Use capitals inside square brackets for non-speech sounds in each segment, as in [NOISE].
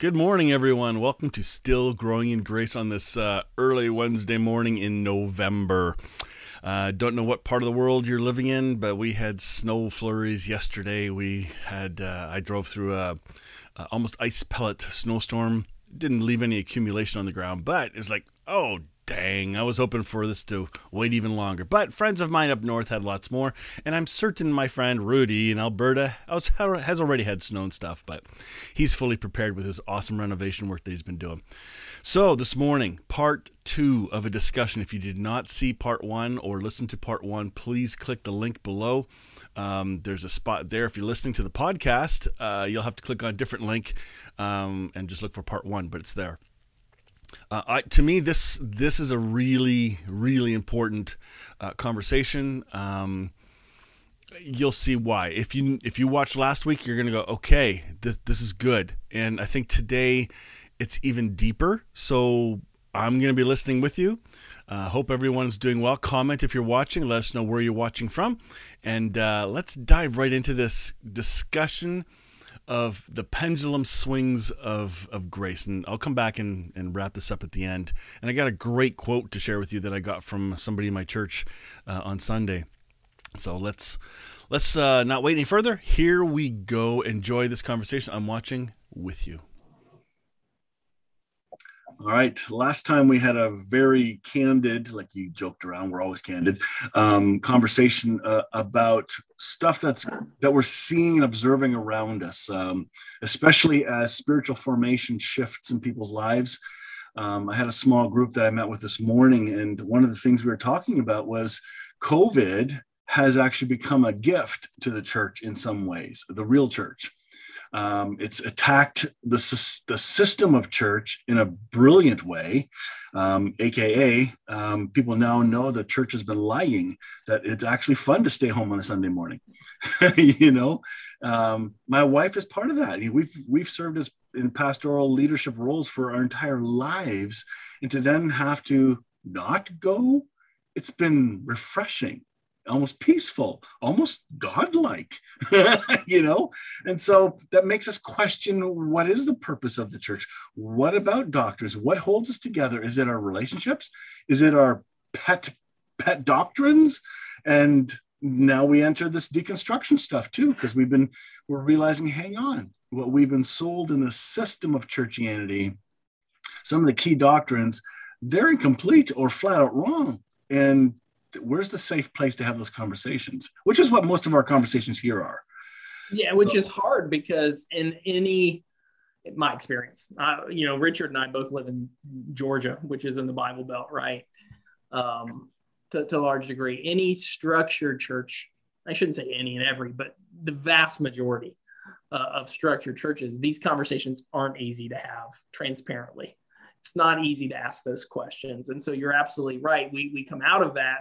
Good morning, everyone. Welcome to Still Growing in Grace on this uh, early Wednesday morning in November. Uh, don't know what part of the world you're living in, but we had snow flurries yesterday. We had uh, I drove through a, a, almost ice pellet snowstorm. Didn't leave any accumulation on the ground, but it's like, oh dang, I was hoping for this to wait even longer. But friends of mine up north had lots more, and I'm certain my friend Rudy in Alberta has already had snow and stuff, but he's fully prepared with his awesome renovation work that he's been doing. So, this morning, part two of a discussion. If you did not see part one or listen to part one, please click the link below. Um, there's a spot there. If you're listening to the podcast, uh, you'll have to click on a different link um, and just look for part one, but it's there. Uh, I, to me, this this is a really really important uh, conversation. Um, you'll see why. If you if you watched last week, you're gonna go, okay, this this is good. And I think today it's even deeper. So I'm gonna be listening with you. Uh, hope everyone's doing well. Comment if you're watching. Let us know where you're watching from, and uh, let's dive right into this discussion of the pendulum swings of, of grace. And I'll come back and, and wrap this up at the end. And I got a great quote to share with you that I got from somebody in my church uh, on Sunday. So let's let's uh, not wait any further. Here we go. Enjoy this conversation. I'm watching with you. All right. Last time we had a very candid, like you joked around, we're always candid, um, conversation uh, about stuff that's that we're seeing and observing around us, um, especially as spiritual formation shifts in people's lives. Um, I had a small group that I met with this morning, and one of the things we were talking about was COVID has actually become a gift to the church in some ways, the real church. Um, it's attacked the, the system of church in a brilliant way, um, aka um, people now know the church has been lying that it's actually fun to stay home on a Sunday morning. [LAUGHS] you know, um, my wife is part of that. We've we've served as in pastoral leadership roles for our entire lives, and to then have to not go, it's been refreshing almost peaceful, almost godlike, [LAUGHS] you know? And so that makes us question what is the purpose of the church? What about doctors? What holds us together? Is it our relationships? Is it our pet pet doctrines? And now we enter this deconstruction stuff too, because we've been we're realizing, hang on, what we've been sold in the system of churchianity, some of the key doctrines, they're incomplete or flat out wrong. And where's the safe place to have those conversations? Which is what most of our conversations here are. Yeah which is hard because in any in my experience uh, you know richard and i both live in georgia which is in the bible belt right? Um, to, to a large degree. Any structured church i shouldn't say any and every but the vast majority uh, of structured churches these conversations aren't easy to have transparently. It's not easy to ask those questions. And so you're absolutely right. We, we come out of that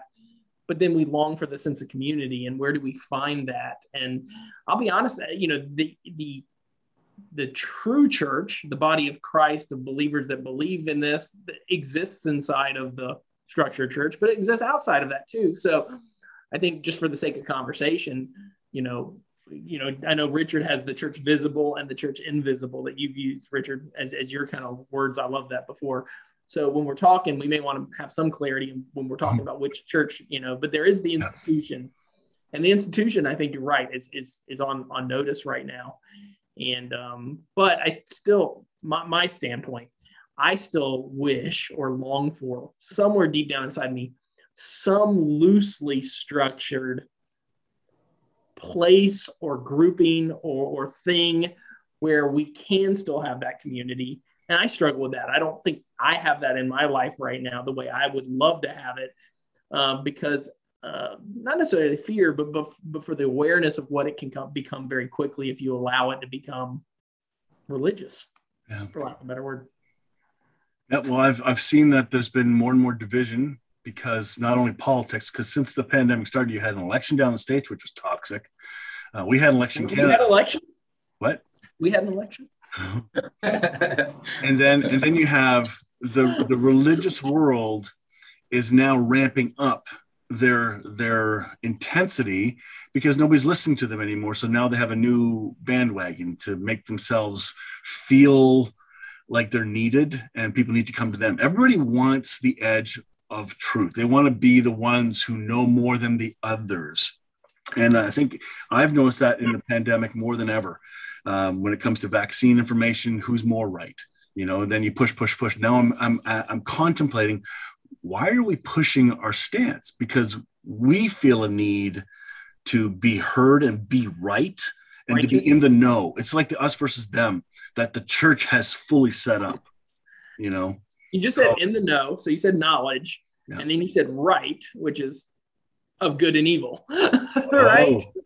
but then we long for the sense of community and where do we find that? And i'll be honest uh, you know the the the true church the body of christ of believers that believe in this exists inside of the structured church but it exists outside of that too. So i think just for the sake of conversation you know you know i know richard has the church visible and the church invisible that you've used richard as, as your kind of words. I love that before so when we're talking, we may want to have some clarity when we're talking mm-hmm. about which church, you know, but there is the institution. And the institution, I think you're right, is is is on on notice right now. And um, but I still my, my standpoint, I still wish or long for somewhere deep down inside me some loosely structured place or grouping or, or thing where we can still have that community and I struggle with that. I don't think I have that in my life right now the way I would love to have it um, because uh, not necessarily fear, but, but but for the awareness of what it can come, become very quickly if you allow it to become religious, yeah. for lack of a better word. Yeah, well, I've I've seen that there's been more and more division because not only politics, because since the pandemic started, you had an election down the states, which was toxic. Uh, we had an election. We Canada. had an election. What? We had an election. [LAUGHS] and then and then you have the the religious world is now ramping up their their intensity because nobody's listening to them anymore. So now they have a new bandwagon to make themselves feel like they're needed and people need to come to them. Everybody wants the edge of truth. They want to be the ones who know more than the others. And i think i've noticed that in the pandemic more than ever um, when it comes to vaccine information who's more right you know then you push push push now i'm i'm i'm contemplating why are we pushing our stance? Because we feel a need to be heard and be right and right. to be in the know. It's like the us versus them that the church has fully set up, you know. You just said in the know, so you said knowledge, yeah. and then you said right, which is of good and evil, [LAUGHS] right? Oh,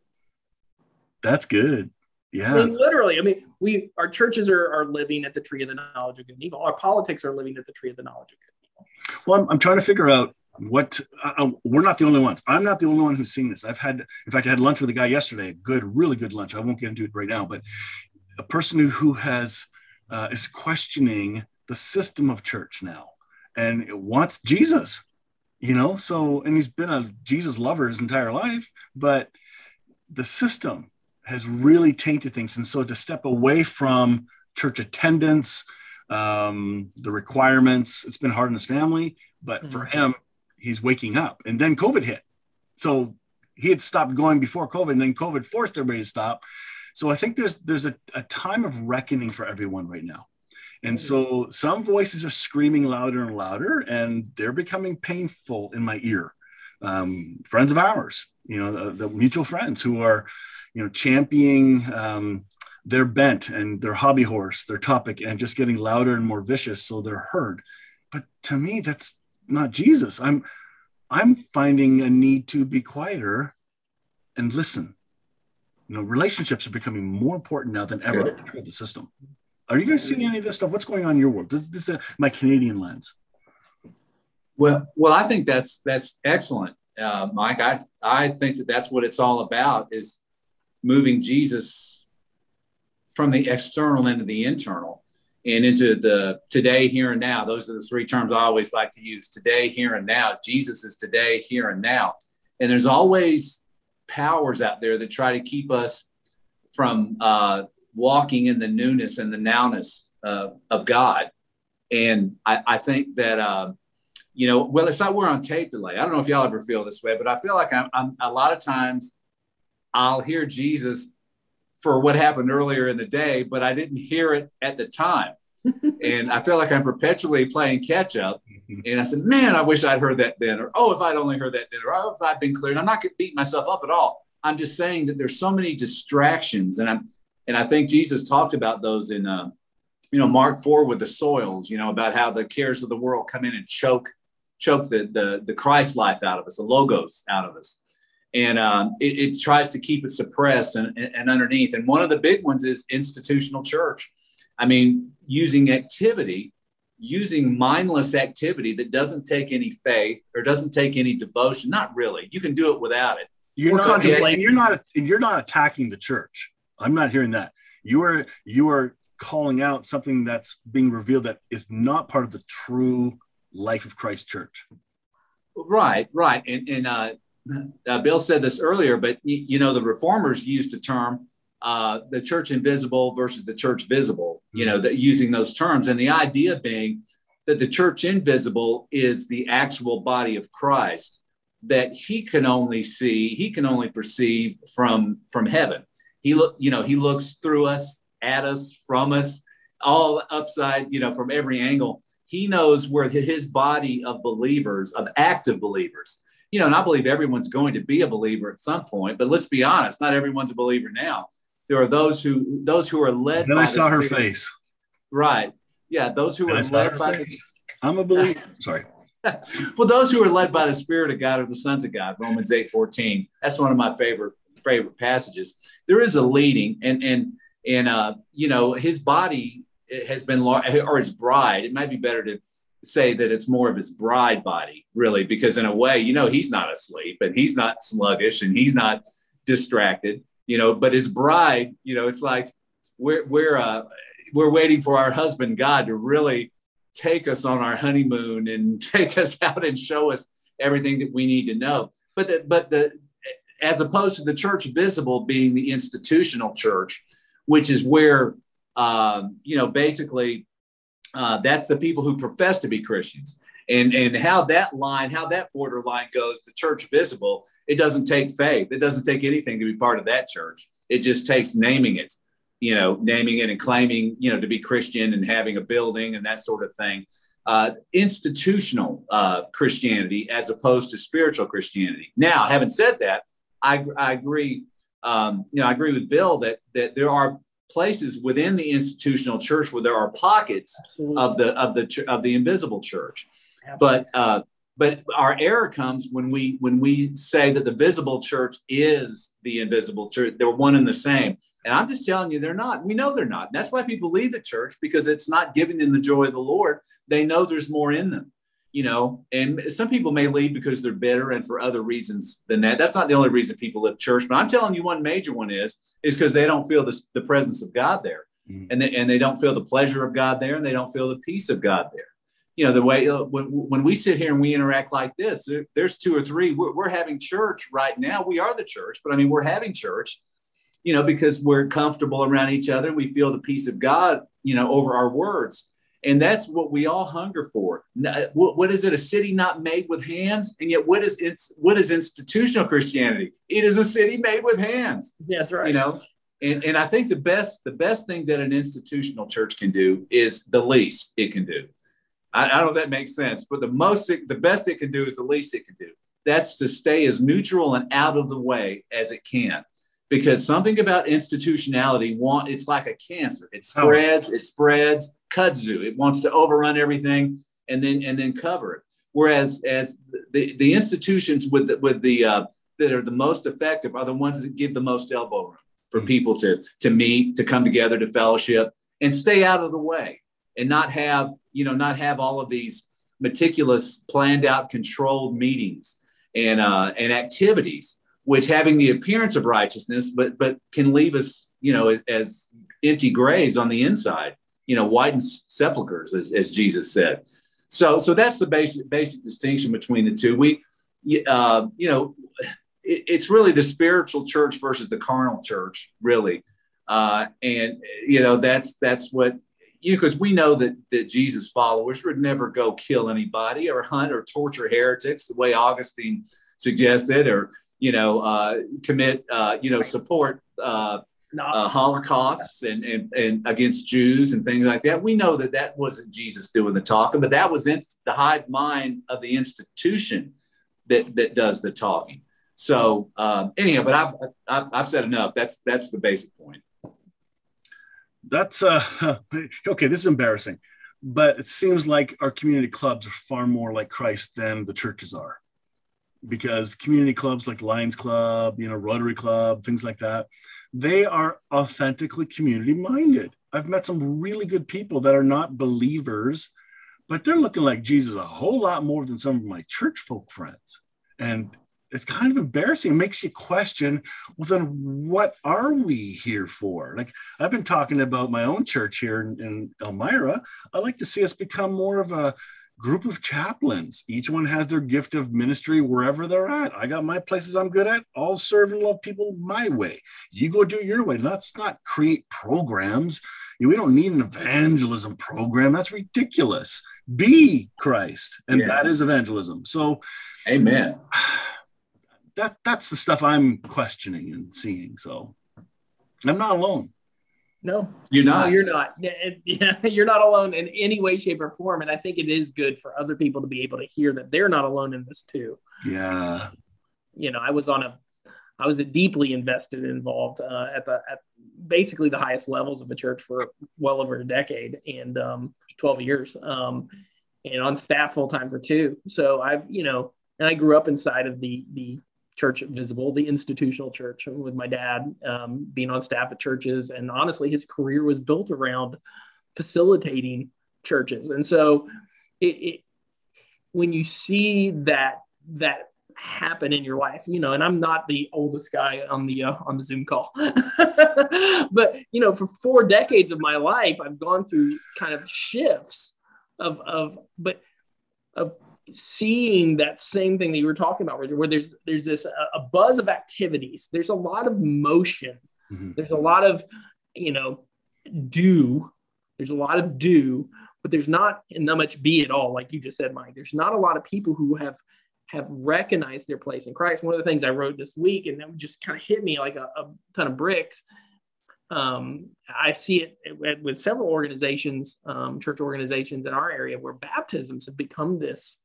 that's good. Yeah. I mean, literally, I mean, we our churches are, are living at the tree of the knowledge of good and evil. Our politics are living at the tree of the knowledge of good and evil. well, I'm, I'm trying to figure out what uh, uh, we're not the only ones. I'm not the only one who's seen this. I've had, in fact, I had lunch with a guy yesterday. A good, really good lunch. I won't get into it right now, but a person who, who has uh, is questioning the system of church now and wants Jesus. You know, so and he's been a Jesus lover his entire life, but the system has really tainted things. And so to step away from church attendance, um, the requirements. It's been hard on his family, but mm-hmm. for him, he's waking up. And then COVID hit. So he had stopped going before COVID, and then COVID forced everybody to stop. So I think there's there's a, a time of reckoning for everyone right now. And so mm-hmm. some voices are screaming louder and louder, and they're becoming painful in my ear. Um, friends of ours, you know, the, the, mutual friends who are, you know, championing um, their bent and their hobby horse, their topic, and just getting louder and more vicious so they're heard. But to me, that's not Jesus. I'm I'm finding a need to be quieter and listen. You know, relationships are becoming more important now than ever the system. Are you guys seeing any of this stuff? What's going on in your world? This, this is my Canadian lens. Well, well, I think that's that's excellent, uh, Mike. I I think that that's what it's all about is moving Jesus from the external into the internal and into the today, here, and now. Those are the three terms I always like to use today, here, and now. Jesus is today, here, and now. And there's always powers out there that try to keep us from uh, walking in the newness and the nowness uh, of God. And I, I think that, uh, you know, well, it's not we're on tape delay. I don't know if y'all ever feel this way, but I feel like I'm, I'm a lot of times I'll hear Jesus for what happened earlier in the day, but I didn't hear it at the time. [LAUGHS] and I feel like I'm perpetually playing catch up. And I said, man, I wish I'd heard that then. Or, oh, if I'd only heard that then. Or, oh, if I'd been clear. And I'm not beating myself up at all. I'm just saying that there's so many distractions. And I'm, and I think Jesus talked about those in, uh, you know, Mark 4 with the soils, you know, about how the cares of the world come in and choke, choke the, the, the Christ life out of us, the logos out of us and um, it, it, tries to keep it suppressed and, and, underneath. And one of the big ones is institutional church. I mean, using activity, using mindless activity that doesn't take any faith or doesn't take any devotion. Not really. You can do it without it. You're not. You're not. You're not attacking the church. I'm not hearing that. You are. You are calling out something that's being revealed that is not part of the true life of Christ Church. Right. Right. And and uh, uh, Bill said this earlier, but you, you know, the reformers used the term, uh, the church invisible versus the church visible, you know, that using those terms. And the idea being that the church invisible is the actual body of Christ that he can only see, he can only perceive from, from heaven. He look, you know, he looks through us, at us, from us, all upside, you know, from every angle. He knows where his body of believers, of active believers, you know, and I believe everyone's going to be a believer at some point, but let's be honest, not everyone's a believer now. There are those who those who are led. Then I saw her face. Right. Yeah, those who and are led by. The, I'm a believer. [LAUGHS] Sorry. well, those who are led by the Spirit of God are the sons of God. Romans eight fourteen. That's one of my favorite favorite passages. There is a leading, and and and uh, you know, his body has been or his bride. It might be better to say that it's more of his bride body, really, because in a way, you know, he's not asleep and he's not sluggish and he's not distracted, you know. But his bride, you know, it's like we're we're uh, we're waiting for our husband God to really take us on our honeymoon and [LAUGHS] take us out and show us everything that we need to know. But the, but the as opposed to the church visible being the institutional church, which is where um, you know basically uh, that's the people who profess to be Christians. And, and how that line, how that borderline goes, the church visible, it doesn't take faith. It doesn't take anything to be part of that church. It just takes naming it, you know, naming it and claiming, you know, to be Christian and having a building and that sort of thing. Uh, institutional uh, Christianity as opposed to spiritual Christianity. Now, having said that, I, I agree. Um, you know, I agree with Bill that that there are places within the institutional church where there are pockets Absolutely. of the of the of the invisible church. But uh, but our error comes when we when we say that the visible church is the invisible church. They're one and the same. And I'm just telling you, they're not. We know they're not. And that's why people leave the church because it's not giving them the joy of the Lord. They know there's more in them you know, and some people may leave because they're bitter and for other reasons than that. That's not the only reason people leave church, but I'm telling you one major one is, is because they don't feel the, the presence of God there. Mm. And, they, and they don't feel the pleasure of God there and they don't feel the peace of God there. You know, the way uh, when, when we sit here and we interact like this, there, there's two or three, we're, we're having church right now. We are the church, but I mean, we're having church, you know, because we're comfortable around each other. And we feel the peace of God, you know, over our words and that's what we all hunger for. Uh, what is it? A city not made with hands? And yet, what is it's what is institutional Christianity? It is a city made with hands. Yeah, that's right. You know, and, and I think the best the best thing that an institutional church can do is the least it can do. I, I don't know if that makes sense, but the most it, the best it can do is the least it can do. That's to stay as neutral and out of the way as it can because something about institutionality want it's like a cancer it oh. spreads it spreads kudzu it wants to overrun everything and then and then cover it whereas as the, the institutions with the, with the uh, that are the most effective are the ones that give the most elbow room for mm-hmm. people to to meet to come together to fellowship and stay out of the way and not have you know not have all of these meticulous planned out controlled meetings and uh, and activities which having the appearance of righteousness, but but can leave us, you know, as, as empty graves on the inside, you know, whitened sepulchres, as, as Jesus said. So so that's the basic basic distinction between the two. We, uh, you know, it, it's really the spiritual church versus the carnal church, really, uh, and you know that's that's what you because we know that that Jesus followers would never go kill anybody or hunt or torture heretics the way Augustine suggested or you know, uh, commit, uh, you know, support uh, uh, holocausts and, and, and against Jews and things like that. We know that that wasn't Jesus doing the talking, but that was in the hive mind of the institution that, that does the talking. So um, anyhow, but I've, I've, I've said enough. That's, that's the basic point. That's uh, [LAUGHS] okay. This is embarrassing, but it seems like our community clubs are far more like Christ than the churches are because community clubs like Lions Club, you know, Rotary Club, things like that, they are authentically community minded. I've met some really good people that are not believers, but they're looking like Jesus a whole lot more than some of my church folk friends. And it's kind of embarrassing. It makes you question, well, then what are we here for? Like I've been talking about my own church here in, in Elmira. I like to see us become more of a group of chaplains. Each one has their gift of ministry wherever they're at. I got my places I'm good at. I'll serve and love people my way. You go do your way. Let's not create programs. We don't need an evangelism program. That's ridiculous. Be Christ. And yes. that is evangelism. So, amen. [SIGHS] That that's the stuff I'm questioning and seeing. So I'm not alone. No, you're not. No, you're not. [LAUGHS] Yeah, you're not alone in any way, shape, or form. And I think it is good for other people to be able to hear that they're not alone in this too. Yeah. You know, I was on a, I was a deeply invested, involved uh, at the at basically the highest levels of the church for well over a decade and um, 12 years. Um, and on staff full time for two. So I've, you know, and I grew up inside of the the church visible, the institutional church with my dad um, being on staff at churches. And honestly, his career was built around facilitating churches. And so it, it when you see that that happen in your life you know and i'm not the oldest guy on the uh, on the zoom call [LAUGHS] but you know for four decades of my life i've gone through kind of shifts of of but of seeing that same thing that you were talking about where there's there's this a buzz of activities. There's a lot of motion. Mm-hmm. there's a lot of you know do. There's a lot of do but there's not not much be at all like you just said mike. There's not a lot of people who have have recognized their place in christ. One of the things i wrote this week and that just kind of hit me like a, a ton of bricks um, I see it with several organizations, um, church organizations in our area, where baptisms have become this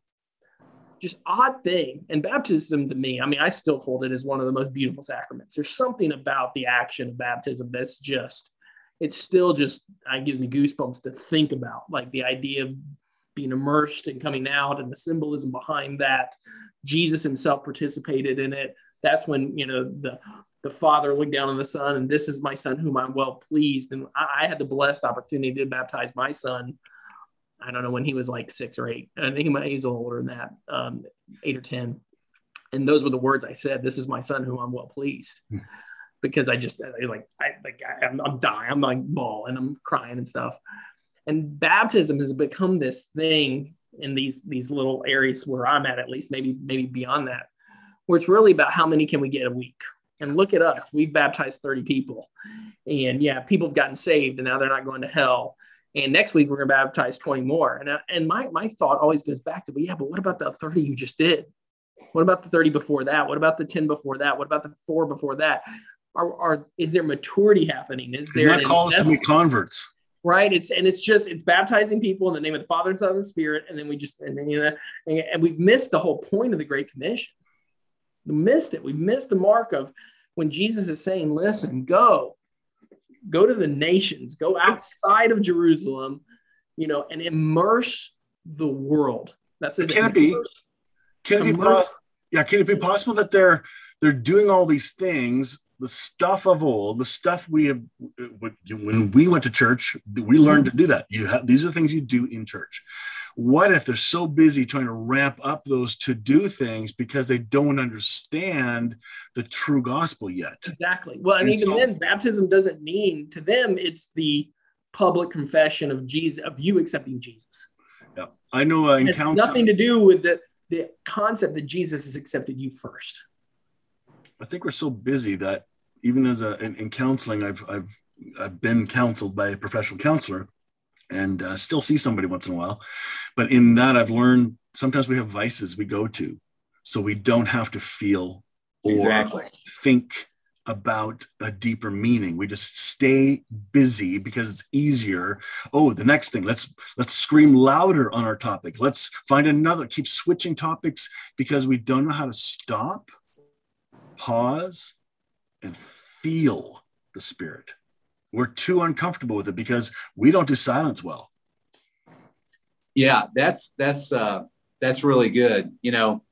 just odd thing. And baptism to me, I mean, I still hold it as one of the most beautiful sacraments. There's something about the action of baptism that's just, it's still just, uh, it gives me goosebumps to think about, like the idea of being immersed and coming out and the symbolism behind that. Jesus himself participated in it. That's when, you know, the the father looked down on the son and this is my son whom i'm well pleased and I, I, had the blessed opportunity to baptize my son i don't know when he was like six or eight i think he, might, he was a little older than that um, eight or ten and those were the words i said this is my son whom i'm well pleased hmm. because i just I, like i like I, am I'm dying i'm like bawling i'm crying and stuff and baptism has become this thing in these these little areas where i'm at at least maybe maybe beyond that where it's really about how many can we get a week and look at us. We've baptized 30 people. And yeah, people have gotten saved and now they're not going to hell. And next week we're going to baptize 20 more. And, uh, and my, my thought always goes back to, well, yeah, but what about the 30 you just did? What about the 30 before that? What about the 10 before that? What about the four before that? Are, are is there maturity happening? Is there not calls to be converts? Right. It's and it's just it's baptizing people in the name of the Father and Son and the Spirit, and then we just and then you know and, and we've missed the whole point of the Great Commission. We missed it. We missed the mark of when Jesus is saying, listen, go, go to the nations, go outside of Jerusalem, you know, and immerse the world. That's it. Can it be? Can it be possible? Yeah, can it be possible that they're they're doing all these things the stuff of old, the stuff we have when we went to church, we learned to do that. You have these are the things you do in church. What if they're so busy trying to ramp up those to do things because they don't understand the true gospel yet? Exactly. Well, and, and even so, then, baptism doesn't mean to them it's the public confession of Jesus of you accepting Jesus. Yeah, I know. Uh, in nothing to do with the the concept that Jesus has accepted you first. I think we're so busy that even as a in, in counseling, I've I've I've been counseled by a professional counselor, and uh, still see somebody once in a while. But in that, I've learned sometimes we have vices we go to, so we don't have to feel or exactly. think about a deeper meaning we just stay busy because it's easier oh the next thing let's let's scream louder on our topic let's find another keep switching topics because we don't know how to stop pause and feel the spirit. We're too uncomfortable with it because we don't do silence well. Yeah, that's that's uh that's really good. You know,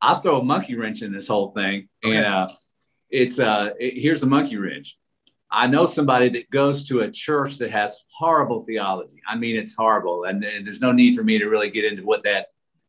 I'll throw a monkey wrench in this whole thing. Okay. And uh it's uh it, here's a monkey wrench. I know somebody that goes to a church that has horrible theology. I mean, it's horrible, and, and there's no need for me to really get into what that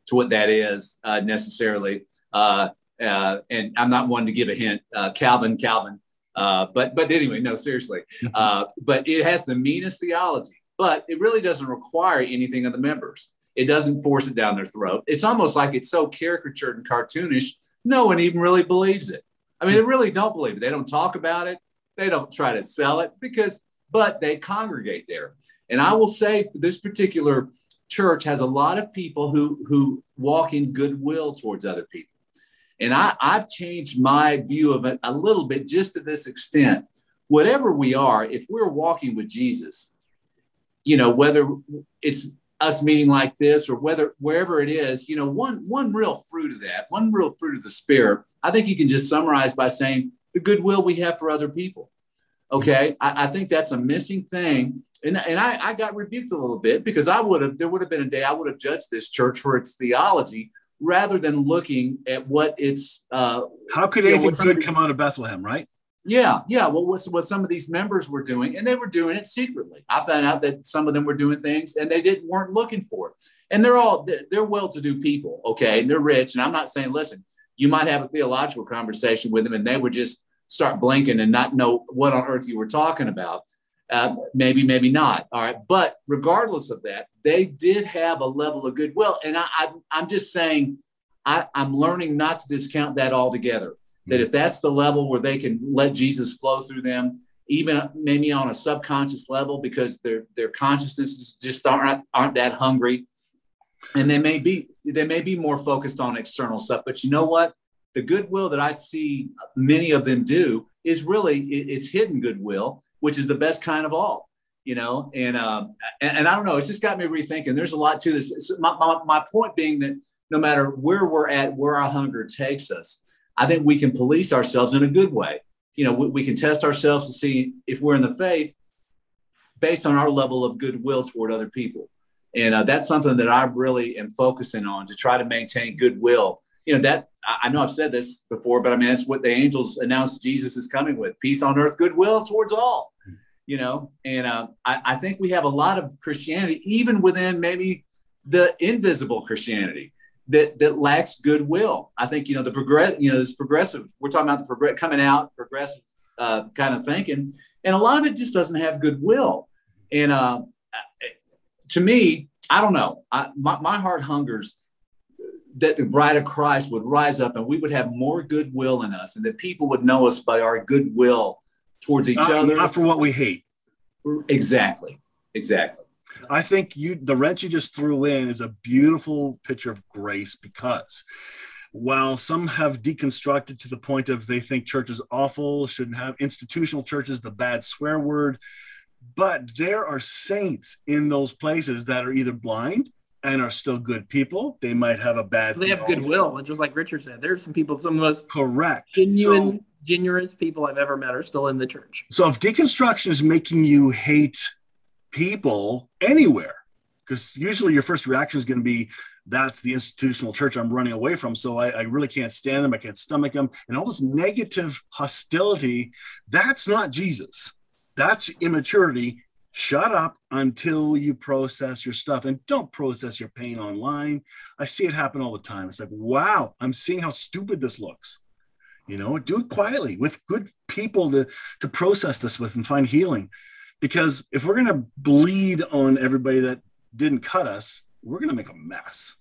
to what that is uh, necessarily. Uh, uh, and I'm not one to give a hint. Uh, Calvin, Calvin. Uh, but but anyway, no, seriously. Uh, but it has the meanest theology, but it really doesn't require anything of the members. It doesn't force it down their throat. It's almost like it's so caricatured and cartoonish, no one even really believes it. I mean, they really don't believe it. They don't talk about it. They don't try to sell it because, but they congregate there. And I will say this particular church has a lot of people who who walk in goodwill towards other people. And I, I've changed my view of it a little bit just to this extent. Whatever we are, if we're walking with Jesus, you know, whether it's us meeting like this or whether wherever it is, you know, one one real fruit of that, one real fruit of the spirit, I think you can just summarize by saying the goodwill we have for other people. Okay, I, I think that's a missing thing, and and I, I got rebuked a little bit because I would have there would have been a day I would have judged this church for its theology rather than looking at what it's. Uh, How could anything know, good come out of Bethlehem, right? Yeah, yeah. Well, what, what some of these members were doing, and they were doing it secretly. I found out that some of them were doing things, and they didn't weren't looking for it. And they're all they're well-to-do people, okay, and they're rich. And I'm not saying, listen, you might have a theological conversation with them, and they would just start blinking and not know what on earth you were talking about. Uh, maybe, maybe not. All right, but regardless of that, they did have a level of goodwill, and I, I I'm just saying, I, I'm learning not to discount that altogether that if that's the level where they can let Jesus flow through them, even maybe on a subconscious level, because their their consciousnesses just aren't aren't that hungry, and they may be they may be more focused on external stuff. But you know what? The goodwill that I see many of them do is really it's hidden goodwill, which is the best kind of all. You know, and um, and, and I don't know. It's just got me rethinking. There's a lot to this. My, my, my point being that no matter where we're at, where our hunger takes us, I think we can police ourselves in a good way. You know, we, we can test ourselves to see if we're in the faith based on our level of goodwill toward other people. And uh, that's something that I really am focusing on to try to maintain goodwill. You know, that I know I've said this before, but I mean, that's what the angels announced Jesus is coming with peace on earth, goodwill towards all, you know. And uh, I, I think we have a lot of Christianity, even within maybe the invisible Christianity that that lacks goodwill. I think you know the progress, you know, this progressive. We're talking about the progress coming out, progressive uh, kind of thinking, and a lot of it just doesn't have goodwill. And uh, to me, I don't know. I, my, my heart hungers that the bride of Christ would rise up and we would have more goodwill in us, and that people would know us by our goodwill towards each not, other, not for what we hate. Exactly. Exactly. I think you the wrench you just threw in is a beautiful picture of grace because while some have deconstructed to the point of they think church is awful, shouldn't have institutional churches, the bad swear word, but there are saints in those places that are either blind and are still good people. They might have a bad. They have goodwill, and just like Richard said, there's some people, some of us correct, genuine, so, generous people I've ever met are still in the church. So if deconstruction is making you hate people anywhere because usually your first reaction is going to be that's the institutional church I'm running away from. So I, I, really can't stand them. I can't stomach them. And all this negative hostility, that's not Jesus. That's immaturity. Shut up until you process your stuff and don't process your pain online. I see it happen all the time. It's like, wow, I'm seeing how stupid this looks. You know, do it quietly with good people to, to process this with and find healing because if we're going to bleed on everybody that didn't cut us, we're going to make a mess.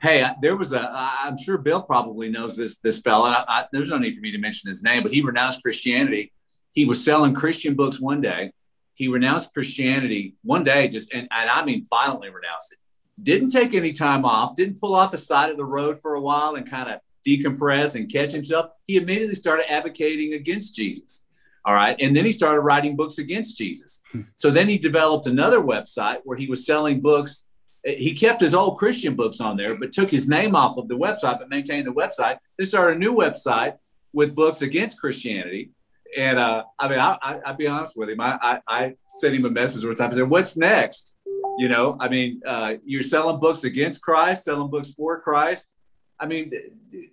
Hey, there was a. I'm sure Bill probably knows this. This fella. I, I, there's no need for me to mention his name, but he renounced Christianity. He was selling Christian books one day. He renounced Christianity one day, just and, and I mean violently renounced it. Didn't take any time off. Didn't pull off the side of the road for a while and kind of decompress and catch himself. He immediately started advocating against Jesus. All right. And then he started writing books against Jesus. Hmm. So then he developed another website where he was selling books. He kept his old Christian books on there, but took his name off of the website, but maintained the website. Then started a new website with books against Christianity. And uh, I mean, I, I, will be honest with him. I, I, I, sent him a message one time. I said, What's next? You know, I mean, uh, you're selling books against Christ, selling books for Christ. I mean,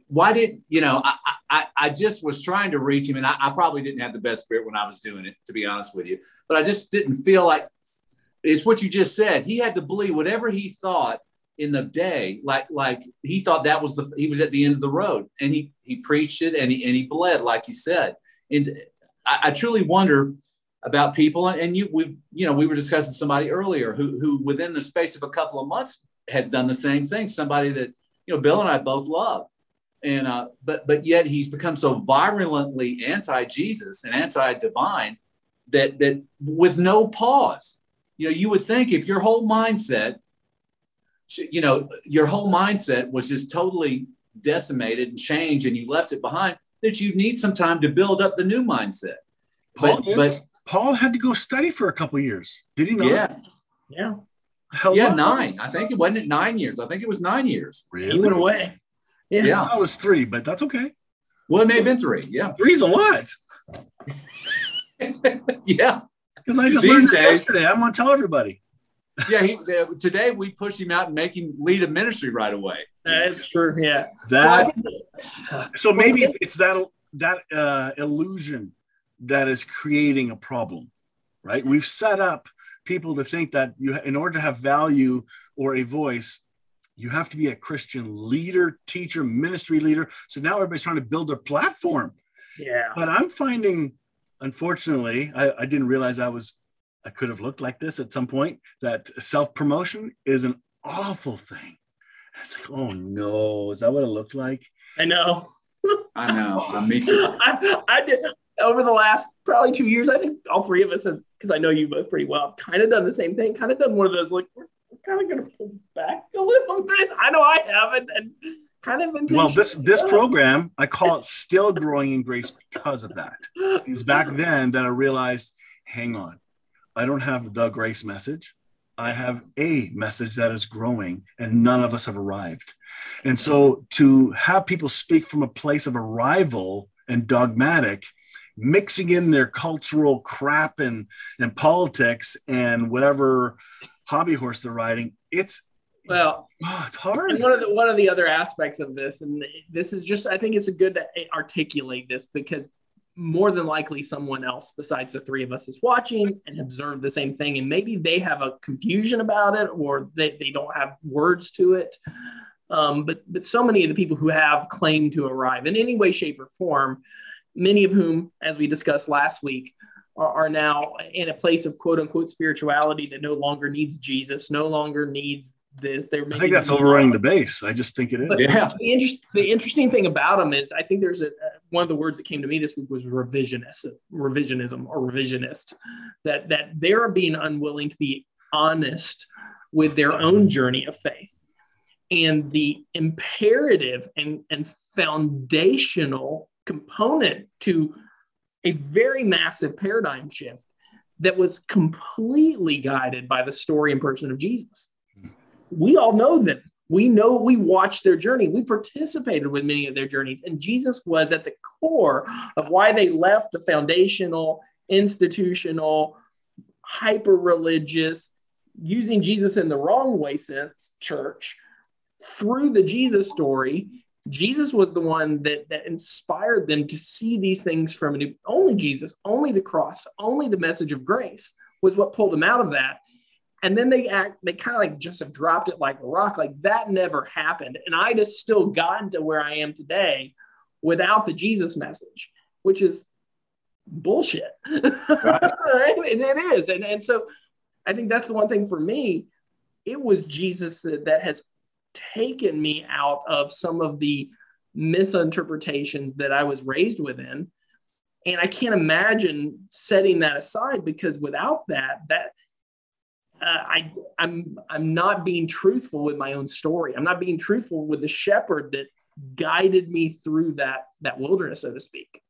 why did you know? I, I, I just was trying to reach him, and I, I, probably didn't have the best spirit when I was doing it, to be honest with you. But I just didn't feel like it's what you just said. He had to believe whatever he thought in the day, like like he thought that was the he was at the end of the road, and he he preached it and he and he bled, like you said. And I, I truly wonder about people, and, and you we you know we were discussing somebody earlier who who within the space of a couple of months has done the same thing. Somebody that you know, Bill and I both love. And uh, but but yet he's become so virulently anti-Jesus and anti-divine that that with no pause. You know, you would think if your whole mindset, you know, your whole mindset was just totally decimated and changed, and you left it behind, that you need some time to build up the new mindset. Paul but, did. but Paul had to go study for a couple years. Did he not? Yeah. Yeah. Hello? Yeah, nine. I think it wasn't it nine years. I think it was nine years. Really? He went away. Yeah. yeah. That was three, but that's okay. Well, it may have been three. Yeah. Three's a lot. [LAUGHS] yeah. Because I just These learned this days- yesterday. I'm going to tell everybody. Yeah. He, uh, today we pushed him out and make him lead a ministry right away. That's true. Yeah. That so maybe it's that that uh, illusion that is creating a problem, right? We've set up people to think that you, in order to have value or a voice, you have to be a Christian leader, teacher, ministry leader. So now everybody's trying to build their platform. yeah. But I'm finding, unfortunately, I, I didn't realize I was, I could have looked like this at some point. That self promotion is an awful thing. It's like, oh no, is that what it looked like? I know. I know. I meet you. [LAUGHS] I, I did over the last probably two years. I think all three of us have, because I know you both pretty well, kind of done the same thing. Kind of done one of those like we're, we're kind of going to pull back a little [LAUGHS] bit. I know I haven't, and kind of been Well, this this program, I call it [LAUGHS] still growing in grace because of that. It was back then that I realized, hang on, I don't have the grace message. I have a message that is growing, and none of us have arrived. And so to have people speak from a place of arrival and dogmatic, mixing in their cultural crap and, and politics and whatever hobby horse they're riding, it's Well, oh, it's hard. and one of the one of the other aspects of this, and this is just I think it's a good to articulate this because more than likely someone else besides the three of us is watching and observed the same thing and maybe they have a confusion about it or they, they don't have words to it um, but but so many of the people who have claimed to arrive in any way shape or form many of whom as we discussed last week are, are now in a place of quote unquote spirituality that no longer needs jesus no longer needs this they're I think that's overrunning the base. I just think it is. But Yeah. the, interest, the interesting thing about them is, I think there's a uh, one of the words that came to me this week was revisionist, revisionism or revisionist. That that they're being unwilling to be honest with their own journey of faith, and the imperative and and foundational component to a very massive paradigm shift that was completely guided by the story and person of Jesus. We all know them. We know we watched their journey. We participated with many of their journeys. And Jesus was at the core of why they left the foundational, institutional, hyper religious, using Jesus in the wrong way sense church through the Jesus story. Jesus was the one that, that inspired them to see these things from a new, only Jesus, only the cross, only the message of grace was what pulled them out of that. And then they act they kind of like just have dropped it like a rock like that never happened. And i just still gotten to where i am today without the jesus message which is bullshit. [LAUGHS] Right, And it is. And, and so i think that's the one thing for me. It was jesus that has taken me out of some of the misinterpretations that i was raised within and i can't imagine setting that aside because without that that uh, I I'm I'm not being truthful with my own story. I'm not being truthful with the shepherd that guided me through that that wilderness, so to speak.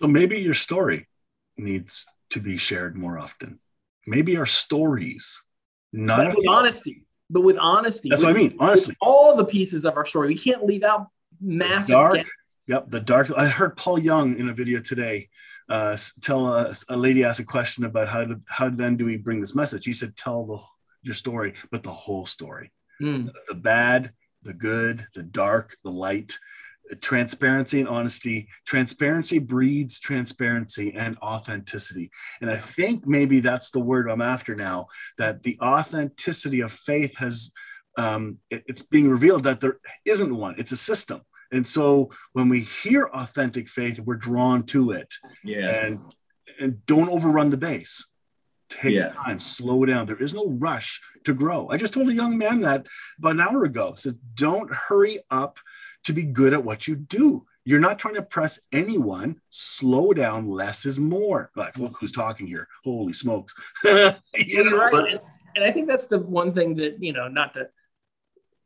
So maybe your story needs to be shared more often. Maybe our stories, not with honesty, but with honesty. That's with, what I mean. Honestly, all the pieces of our story, we can't leave out massive. dark. gaps. Yep, the dark. I heard Paul Young in a video today uh, tell a, a lady asked a question about how to, how then do we bring this message. He said, "Tell the your story, but the whole story, Mm. the bad, the good, the dark, the light." Transparency and honesty. Transparency breeds transparency and authenticity. And I think maybe that's the word I'm after now. That the authenticity of faith has, um, it- it's being revealed that there isn't one. It's a system. And so when we hear authentic faith, we're drawn to it. Yes. And and don't overrun the base. Take Yeah. time, slow down. There is no rush to grow. I just told a young man that about an hour ago. Said, don't hurry up to be good at what you do. You're not trying to press anyone. Slow down. Less is more. Like, look who's talking here. Holy smokes. [LAUGHS] you know, right. And, and I think that's the one thing that, you know, not to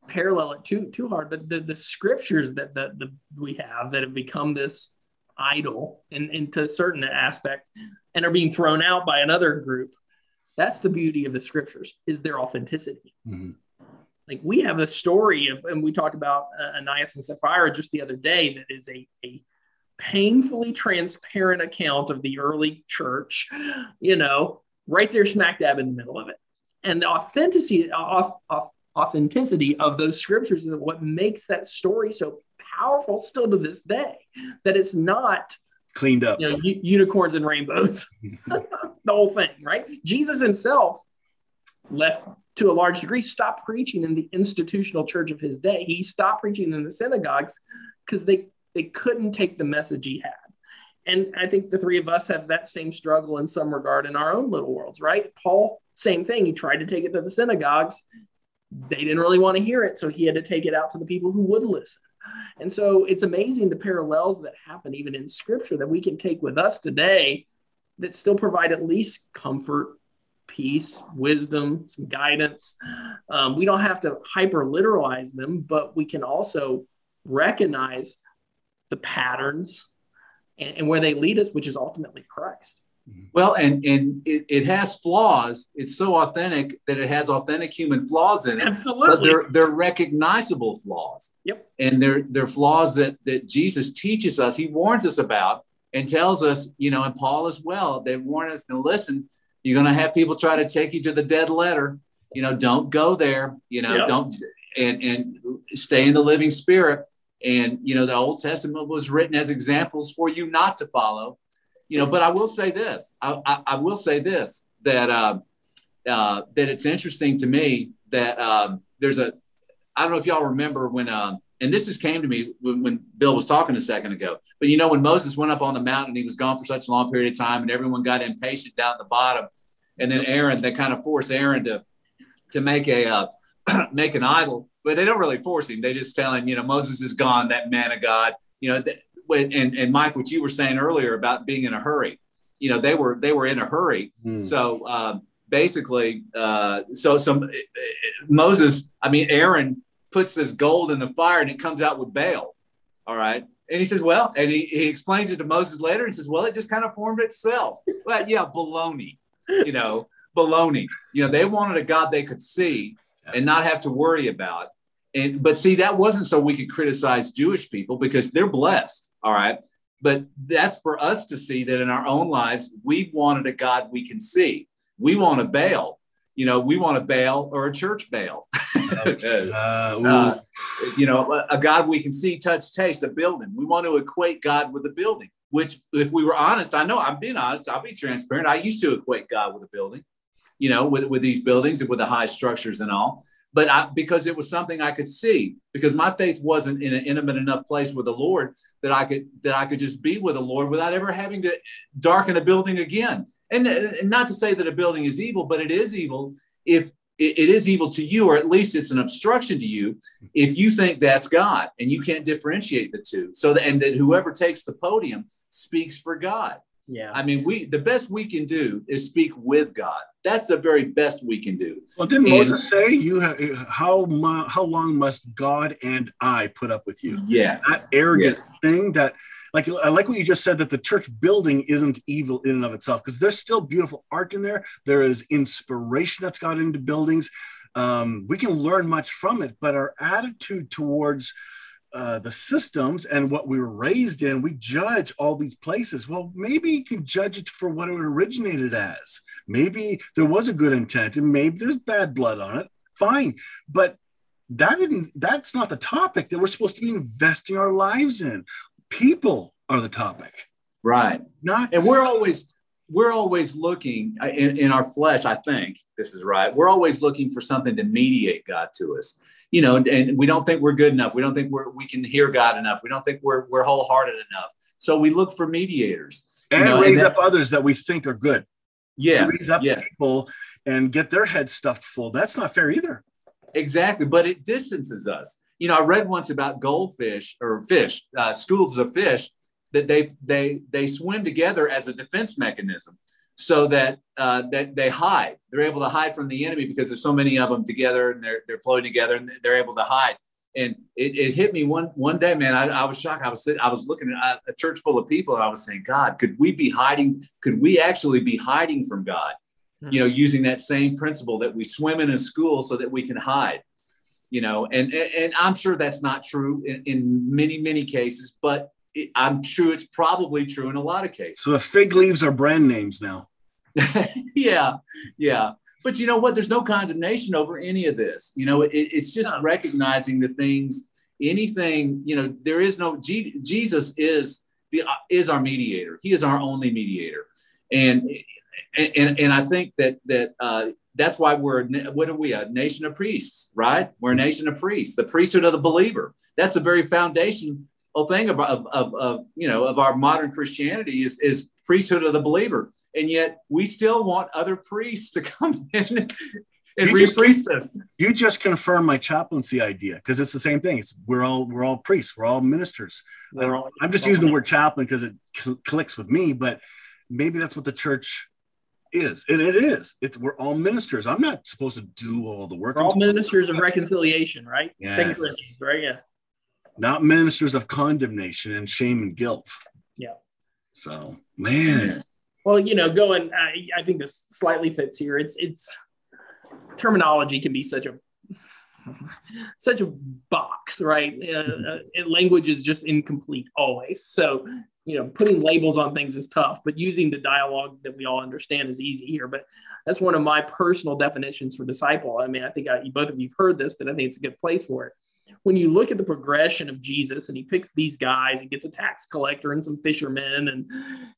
parallel it too too hard, but the, the scriptures that the, the we have that have become this idol and into a certain aspect and are being thrown out by another group. That's the beauty of the scriptures is their authenticity. Mhm. Like we have a story of, and we talked about uh, Ananias and Sapphira just the other day that is a, a painfully transparent account of the early church, you know, right there smack dab in the middle of it. And the authenticity, off, off, authenticity of those scriptures is what makes that story so powerful still to this day that it's not cleaned up. you know u- unicorns and rainbows. [LAUGHS] [LAUGHS] The whole thing right? Jesus himself left to a large degree stopped preaching in the institutional church of his day. He stopped preaching in the synagogues because they they couldn't take the message he had. And i think the three of us have that same struggle in some regard in our own little worlds right? Paul same thing. He tried to take it to the synagogues. They didn't really want to hear it so he had to take it out to the people who would listen. And so it's amazing the parallels that happen even in scripture that we can take with us today that still provide at least comfort, peace, wisdom, some guidance. Um, we don't have to hyper literalize them, but we can also recognize the patterns and, and where they lead us, which is ultimately Christ. Well, and and it, it has flaws. It's so authentic that it has authentic human flaws in it. Absolutely. But they're they're recognizable flaws. Yep. And they're they're flaws that that Jesus teaches us. He warns us about and tells us, you know, and Paul as well. They warn us to listen. You're going to have people try to take you to the dead letter. You know, don't go there. You know, don't and and stay in the living spirit. And you know, the Old Testament was written as examples for you not to follow you know but i will say this i, I, I will say this that uh, uh, that it's interesting to me that um, there's a i don't know if y'all remember when um, and this just came to me when, when bill was talking a second ago but you know when moses went up on the mountain he was gone for such a long period of time and everyone got impatient down at the bottom and then aaron they kind of forced aaron to to make a uh, [CLEARS THROAT] make an idol but they don't really force him they just tell him you know moses is gone that man of god you know th- when, and, and Mike, what you were saying earlier about being in a hurry, you know, they were they were in a hurry. Hmm. So um, basically, uh, so some Moses, I mean, Aaron puts this gold in the fire and it comes out with Baal. All right. And he says, well, and he, he explains it to Moses later and says, well, it just kind of formed itself. Well, yeah, baloney, you know, baloney. You know, they wanted a God they could see and not have to worry about. And but see, that wasn't so we could criticize Jewish people because they're blessed. All right. But that's for us to see that in our own lives, we've wanted a God we can see. We want a Baal. You know, we want a Baal or a church Baal. [LAUGHS] Uh. Uh, you know, a, a God we can see, touch, taste, a building. We want to equate God with a building, which, if we were honest, I know I'm being honest, I'll be transparent. I used to equate God with a building, you know, with, with these buildings and with the high structures and all. But I, because it was something I could see, because my faith wasn't in an intimate enough place with the Lord that I could that I could just be with the Lord without ever having to darken a building again. And, and not to say that a building is evil, but it is evil if it, it is evil to you, or at least it's an obstruction to you, if you think that's God and you can't differentiate the two. So that, and that whoever takes the podium speaks for God. Yeah. I mean, we the best we can do is speak with God. That's the very best we can do. Well, didn't And- Moses say you have how how long must God and I put up with you? Yes. That arrogant thing that like I like what you just said that the church building isn't evil in and of itself because there's still beautiful art in there. There is inspiration that's got into buildings. Um, we can learn much from it, but our attitude towards uh, the systems and what we were raised in, we judge all these places. Well, maybe you can judge it for what it originated as. Maybe there was a good intent, and maybe there's bad blood on it. Fine, but that didn't. That's not the topic that we're supposed to be investing our lives in. People are the topic, Right. not. And we're always we're always looking uh, in, in our flesh, I think this is right. We're always looking for something to mediate God to us. You know, and, and we don't think we're good enough. We don't think we're we can hear God enough. We don't think we're we're wholehearted enough. So we look for mediators. and you know, and raise that- up others that we think are good. yeah raise up yes. people and get their heads stuffed full. That's not fair either. Exactly, but it distances us. You know, I read once about goldfish or fish, uh, schools of fish that they they they swim together as a defense mechanism, so that uh, that they hide. They're able to hide from the enemy because there's so many of them together and they're they're floating together and they're able to hide. And it, it hit me one one day, man. I, I was shocked. I was sitting, I was looking at a, a church full of people, and I was saying, God, could we be hiding? Could we actually be hiding from God? you know, using that same principle that we swim in a school so that we can hide, you know, and, and, and I'm sure that's not true in, in many, many cases, but it, I'm sure it's probably true in a lot of cases. So the fig leaves are brand names now. [LAUGHS] yeah, yeah. But you know what? There's no condemnation over any of this. You know, it, it's just No. recognizing the things, anything. You know, there is no G, Jesus is the uh, is our mediator. He is our only mediator, and and and I think that that uh, that's why we're what are we a nation of priests, right? We're a nation of priests, the priesthood of the believer. That's the very foundation thing of, of, of, of you know of our modern Christianity is is priesthood of the believer, and yet we still want other priests to [LAUGHS] come in and You just- re-priest us. You just confirmed my chaplaincy idea because it's the same thing. It's we're all we're all priests. We're all ministers. we're all, i'm just using the word chaplain because it cl- clicks with me, but maybe that's what the church is, and it is. It's we're all ministers. I'm not supposed to do all the work. We're all ministers of reconciliation, right? Yes. Right? Yeah. not ministers of condemnation and shame and guilt. Yeah. So, man, Well, you know, going, I, I think this slightly fits here. It's, it's terminology can be such a, [LAUGHS] such a box, right? Uh, uh, language is just incomplete always. So, you know, putting labels on things is tough, but using the dialogue that we all understand is easy here. But that's one of my personal definitions for disciple. I mean, I think I, both of you've heard this, but I think it's a good place for it. When you look at the progression of Jesus and he picks these guys, he gets a tax collector and some fishermen, and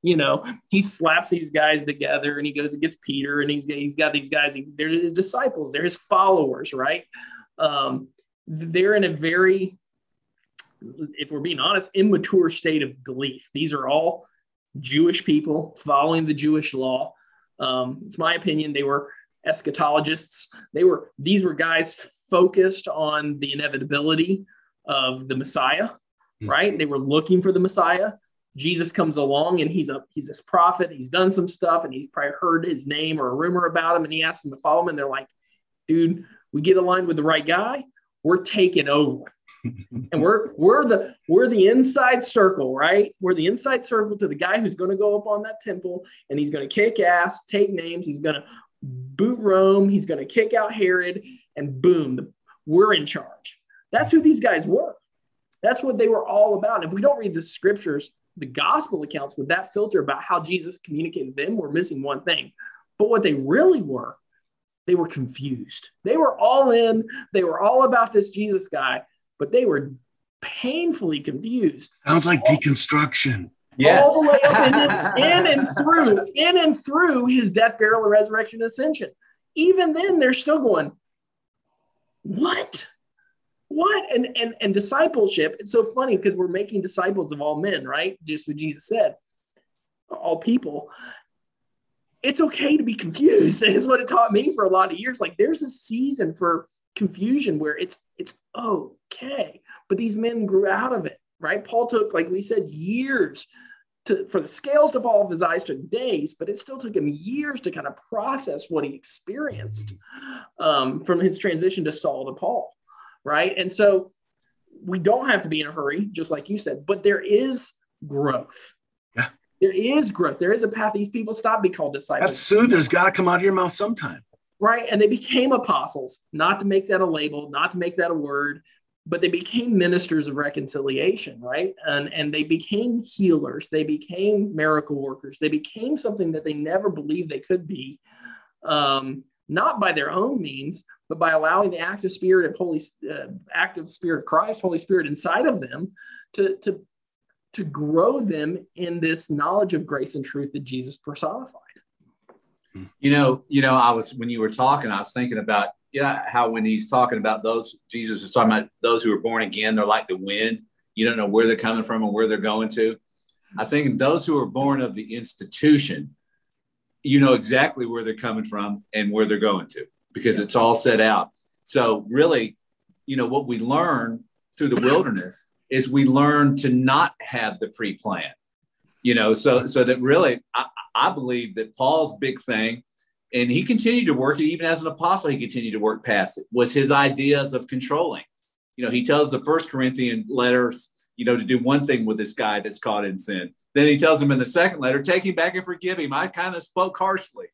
you know, he slaps these guys together and he goes and gets Peter and he's, he's got these guys, they're his disciples, they're his followers, right? Um, they're in a very, if we're being honest, immature state of belief. These are all Jewish people following the Jewish law. Um, it's my opinion they were eschatologists. They were these were guys focused on the inevitability of the Messiah, Hmm. right? They were looking for the Messiah. Jesus comes along and he's a he's this prophet. He's done some stuff and he's probably heard his name or a rumor about him and he asks them to follow him and they're like, dude, we get aligned with the right guy, we're taking over. And we're we're the we're the inside circle, right? We're the inside circle to the guy who's going to go up on that temple and he's going to kick ass, take names, he's going to boot Rome, he's going to kick out Herod, and boom, we're in charge. That's who these guys were. That's what they were all about. And if we don't read the scriptures, the gospel accounts with that filter about how Jesus communicated them, we're missing one thing. But what they really were, they were confused. They were all in, they were all about this Jesus guy, but they were painfully confused sounds like deconstruction. Yes. all the way up and in, [LAUGHS] in and through, in and through his death, burial, resurrection, ascension. Even then, they're still going, what? What? And and and discipleship. It's so funny because we're making disciples of all men, right? Just what Jesus said, all people. It's okay to be confused. [LAUGHS] It's what it taught me for a lot of years. Like there's a season for confusion where it's it's okay. But these men grew out of it, right? Paul took, like we said, years to for the scales to fall off his eyes took days, but it still took him years to kind of process what he experienced um, from his transition to Saul to Paul, right? And so we don't have to be in a hurry, just like you said, but there is growth. Yeah. There is growth. There is a path. These people stop being called disciples That soother's got to come out of your mouth sometime. Right? And they became apostles, not to make that a label, not to make that a word, but they became ministers of reconciliation, right? And and they became healers, they became miracle workers, they became something that they never believed they could be, um, not by their own means, but by allowing the active spirit of Holy, uh, active spirit of Christ, Holy Spirit inside of them, to to to grow them in this knowledge of grace and truth that Jesus personified. You know, you know, I was when you were talking, I was thinking about yeah, how when he's talking about those, Jesus is talking about those who are born again, they're like the wind. You don't know where they're coming from and where they're going to. I was thinking those who are born of the institution, you know exactly where they're coming from and where they're going to because it's all set out. So really, you know, what we learn through the wilderness is we learn to not have the pre-plan. You know, so so that really I, I believe that Paul's big thing and he continued to work it even as an apostle he continued to work past it was his ideas of controlling. You know he tells the first corinthian letters you know to do one thing with this guy that's caught in sin. Then he tells him in the second letter take him back and forgive him. I kind of spoke harshly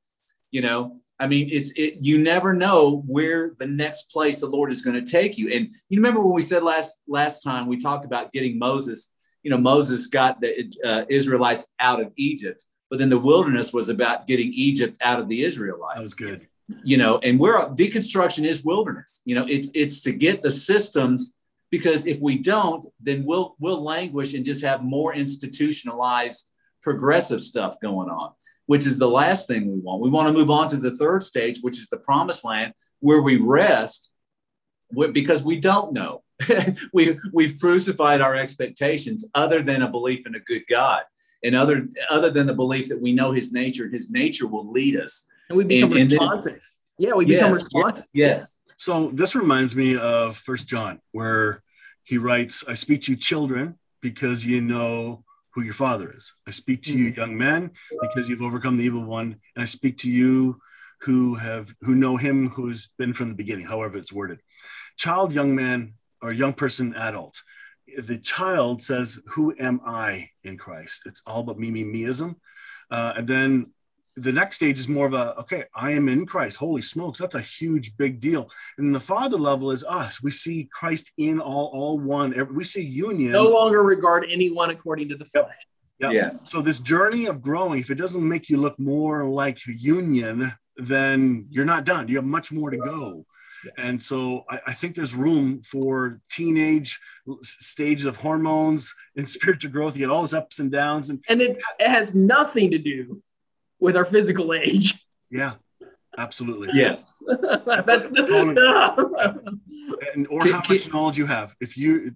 you know? I mean it's it you never know where the next place the lord is going to take you. And you remember when we said last last time we talked about getting moses you know, Moses got the uh, Israelites out of Egypt, but then the wilderness was about getting Egypt out of the Israelites. That was good. You know, and we're deconstruction is wilderness. You know, it's it's to get the systems because if we don't, then we'll we'll languish and just have more institutionalized progressive stuff going on, which is the last thing we want. We want to move on to the third stage, which is the promised land, where we rest because we don't know. [LAUGHS] we, we've crucified our expectations other than a belief in a good God and other, other than the belief that we know his nature, and his nature will lead us. And we become and, responsive. And then, yeah, we become yes, responsive. Yes. So this reminds me of First John, where he writes, I speak to you children because you know who your father is. I speak to mm-hmm. you young men because you've overcome the evil one. And I speak to you who have who know him who's been from the beginning, however it's worded. Child, young man, or young person, adult. The child says, Who am I in Christ? It's all about me, me, meism. Uh, and then the next stage is more of a okay i am in christ. Holy smokes that's a huge big deal. And the father level is us. We see christ in all all one. We see union. No longer regard anyone according to the flesh. Yep. yes. So this journey of growing if it doesn't make you look more like union then you're not done. You have much more to go and so I, I, think there's room for teenage stages of hormones [LAUGHS] and spiritual growth. You get all those ups and downs, and and it, it has nothing to do with our physical age. Yeah, absolutely. [LAUGHS] Yes, [LAUGHS] that's the. and or how much knowledge you have. If you,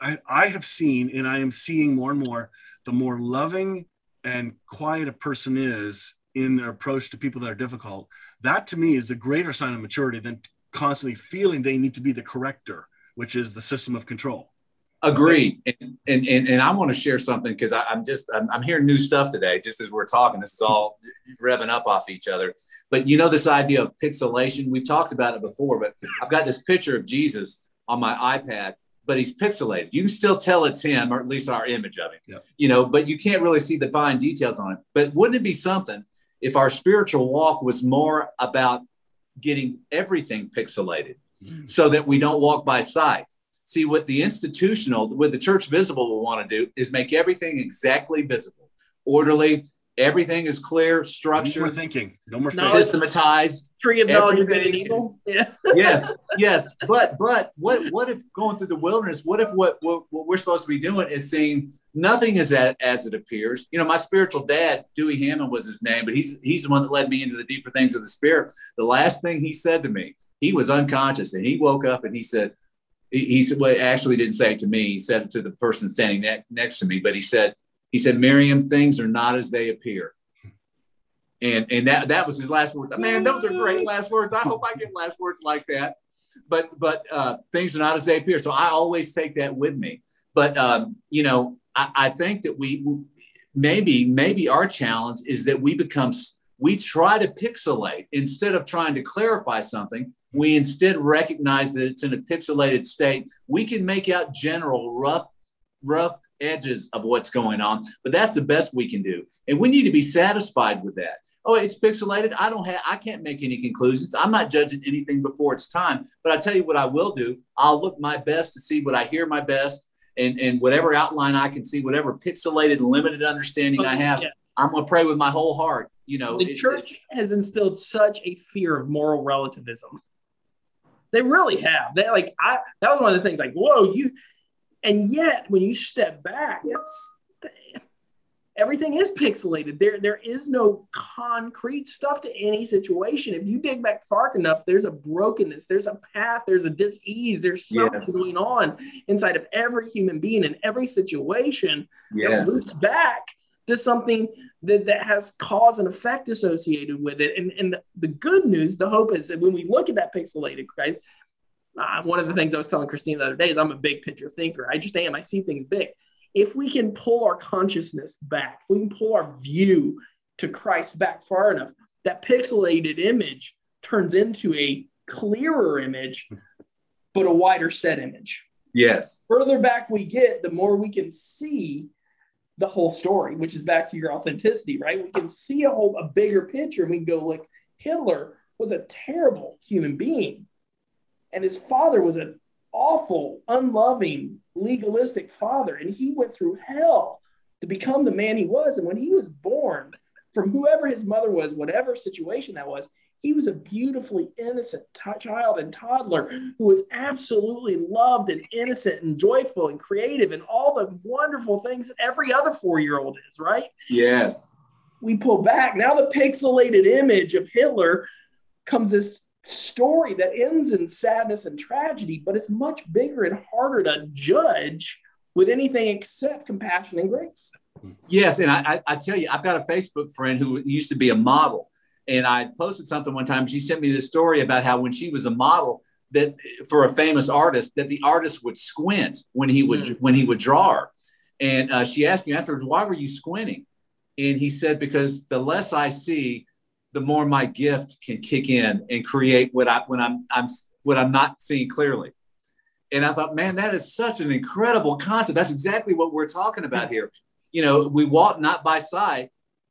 I, I have seen, and I am seeing more and more, the more loving and quiet a person is in their approach to people that are difficult, that to me is a greater sign of maturity than constantly feeling they need to be the corrector, which is the system of control. Agreed. And, and, and, and I want to share something because I'm just, I'm, I'm hearing new stuff today, just as we're talking, this is all revving up off each other. But you know, this idea of pixelation, we've talked about it before, but I've got this picture of Jesus on my iPad, but he's pixelated. You can still tell it's him, or at least our image of him, yep. you know, but you can't really see the fine details on it. But wouldn't it be something if our spiritual walk was more about getting everything pixelated mm. so that we don't walk by sight? See, what the institutional, what the church visible will want to do is make everything exactly visible, orderly. Everything is clear, structured. No more thinking. No more systematized. Tree of knowledge of good and evil. [LAUGHS] Yeah. yes, yes. But but what what if going through the wilderness? What if what what, what we're supposed to be doing is seeing nothing is as, as it appears. You know, my spiritual dad, Dewey Hammond was his name, but he's he's the one that led me into the deeper things of the spirit. The last thing he said to me, he was unconscious, and he woke up and he said, he, said, well, actually didn't say it to me. He said it to the person standing ne- next to me, but he said, he said, Miriam, things are not as they appear. And, and that, that was his last words. Man, those are great last words. I hope I get last words like that. But, but uh, things are not as they appear. So I always take that with me. But, um, you know, I, I think that we maybe, maybe our challenge is that we become, we try to pixelate instead of trying to clarify something we instead recognize that it's in a pixelated state. We can make out general rough, rough edges of what's going on, but that's the best we can do. And we need to be satisfied with that. Oh, it's pixelated. I don't have, I can't make any conclusions. I'm not judging anything before it's time. But I tell you what I will do. I'll look my best to see what I hear my best and, and whatever outline I can see, whatever pixelated, limited understanding I have, yeah. I'm going to pray with my whole heart. You know, the it, church it, has instilled such a fear of moral relativism they really have. They like I that was one of the things like, whoa, you and yet when you step back, it's everything is pixelated. There there is no concrete stuff to any situation. If you dig back far enough, there's a brokenness, there's a path, there's a dis-ease, there's something yes. going on inside of every human being in every situation yes. that loops back to something that, that has cause and effect associated with it. And, and the good news, the hope is that when we look at that pixelated Christ, uh, one of the things I was telling Christine the other day is I'm a big picture thinker. I just am. I see things big. If we can pull our consciousness back, if we can pull our view to Christ back far enough, that pixelated image turns into a clearer image, but a wider set image. Yes. Further back we get, the more we can see the whole story, which is back to your authenticity, right? We can see a whole a bigger picture and we can go like Hitler was a terrible human being. And his father was an awful, unloving, legalistic father, and he went through hell to become the man he was. And when he was born, from whoever his mother was, whatever situation that was, he was a beautifully innocent t- child and toddler who was absolutely loved and innocent and joyful and creative and all the wonderful things that every other four year old is, right? Yes. We pull back. Now, the pixelated image of Hitler comes this story that ends in sadness and tragedy, but it's much bigger and harder to judge with anything except compassion and grace. Yes, and I, I, tell you, I've got a Facebook friend who used to be a model, and I posted something one time. She sent me this story about how when she was a model, that for a famous artist, that the artist would squint when he would mm. when he would draw her, and uh, she asked me afterwards, "Why were you squinting?" And he said, "Because the less I see, the more my gift can kick in and create what I when I'm I'm what I'm not seeing clearly." And I thought, man, that is such an incredible concept. That's exactly what we're talking about here. You know, we walk not by sight,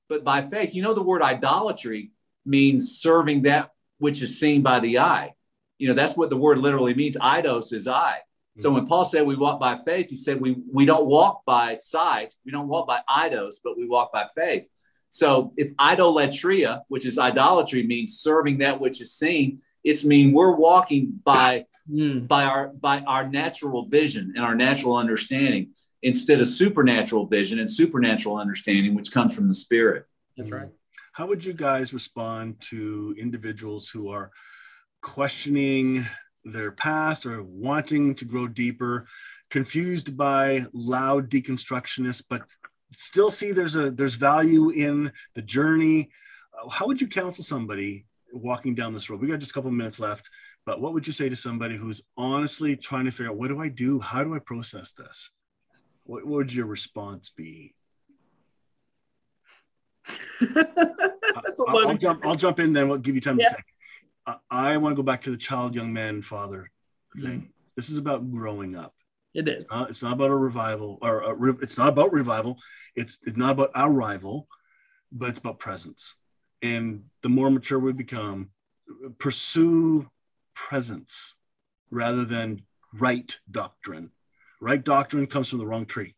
but by faith. You know, the word idolatry means serving that which is seen by the eye. You know, that's what the word literally means. Eidos is eye. So mm-hmm. when Paul said we walk by faith, he said we, we don't walk by sight, we don't walk by eidos, but we walk by faith. So if idolatria, which is idolatry, means serving that which is seen, it's mean we're walking by mm. by our by our natural vision and our natural understanding instead of supernatural vision and supernatural understanding which comes from the spirit. That's right. How would you guys respond to individuals who are questioning their past or wanting to grow deeper confused by loud deconstructionists but still see there's a there's value in the journey how would you counsel somebody walking down this road we got just a couple minutes left but what would you say to somebody who's honestly trying to figure out what do I do? How do I process this? What would your response be? [LAUGHS] That's a I'll, I'll jump. I'll jump in. Then we'll give you time yeah. to think. I, I want to go back to the child, young man, father thing. Mm-hmm. This is about growing up. It is. It's not, it's not about a revival, or a, it's not about revival. It's it's not about our rival, but it's about presence. And the more mature we become, pursue presence rather than right doctrine. Right doctrine comes from the wrong tree,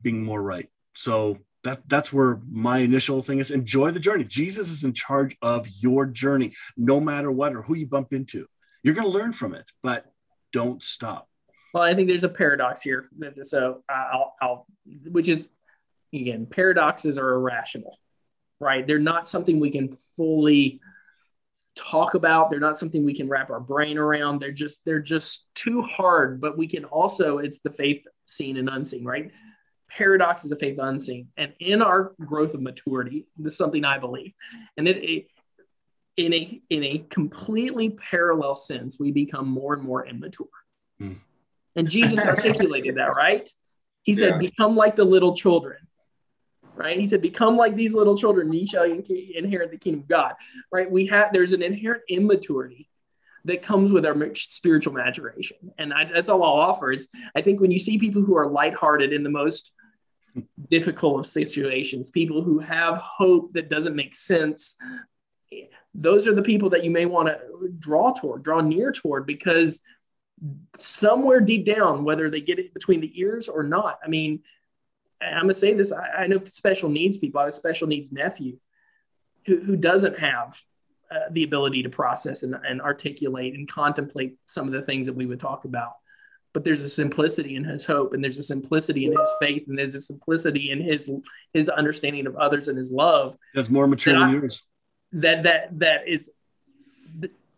being more right. So that that's where my initial thing is enjoy the journey. Jesus is in charge of your journey, no matter what or who you bump into. You're going to learn from it, but don't stop. Well, I think there's a paradox here. So I'll, I'll which is again, paradoxes are irrational, right? They're not something we can fully talk about they're not something we can wrap our brain around they're just they're just too hard but we can also it's the faith seen and unseen right paradox is a faith unseen and in our growth of maturity this is something i believe and it, it in a in a completely parallel sense we become more and more immature mm. And jesus articulated that right he said yeah. become like the little children right? He said, "Become like these little children, and ye shall inherit the kingdom of God." Right? We have there's an inherent immaturity that comes with our spiritual maturation, and I, that's all I'll offer. Is I think when you see people who are lighthearted in the most difficult of situations, people who have hope that doesn't make sense, those are the people that you may want to draw toward, draw near toward, because somewhere deep down, whether they get it between the ears or not, I mean I'm gonna say this. I, I, know special needs people. I have a special needs nephew who, who doesn't have uh, the ability to process and, and articulate and contemplate some of the things that we would talk about. But there's a simplicity in his hope, and there's a simplicity in his faith, and there's a simplicity in his his understanding of others and his love. That's more mature than I, yours. That that that is.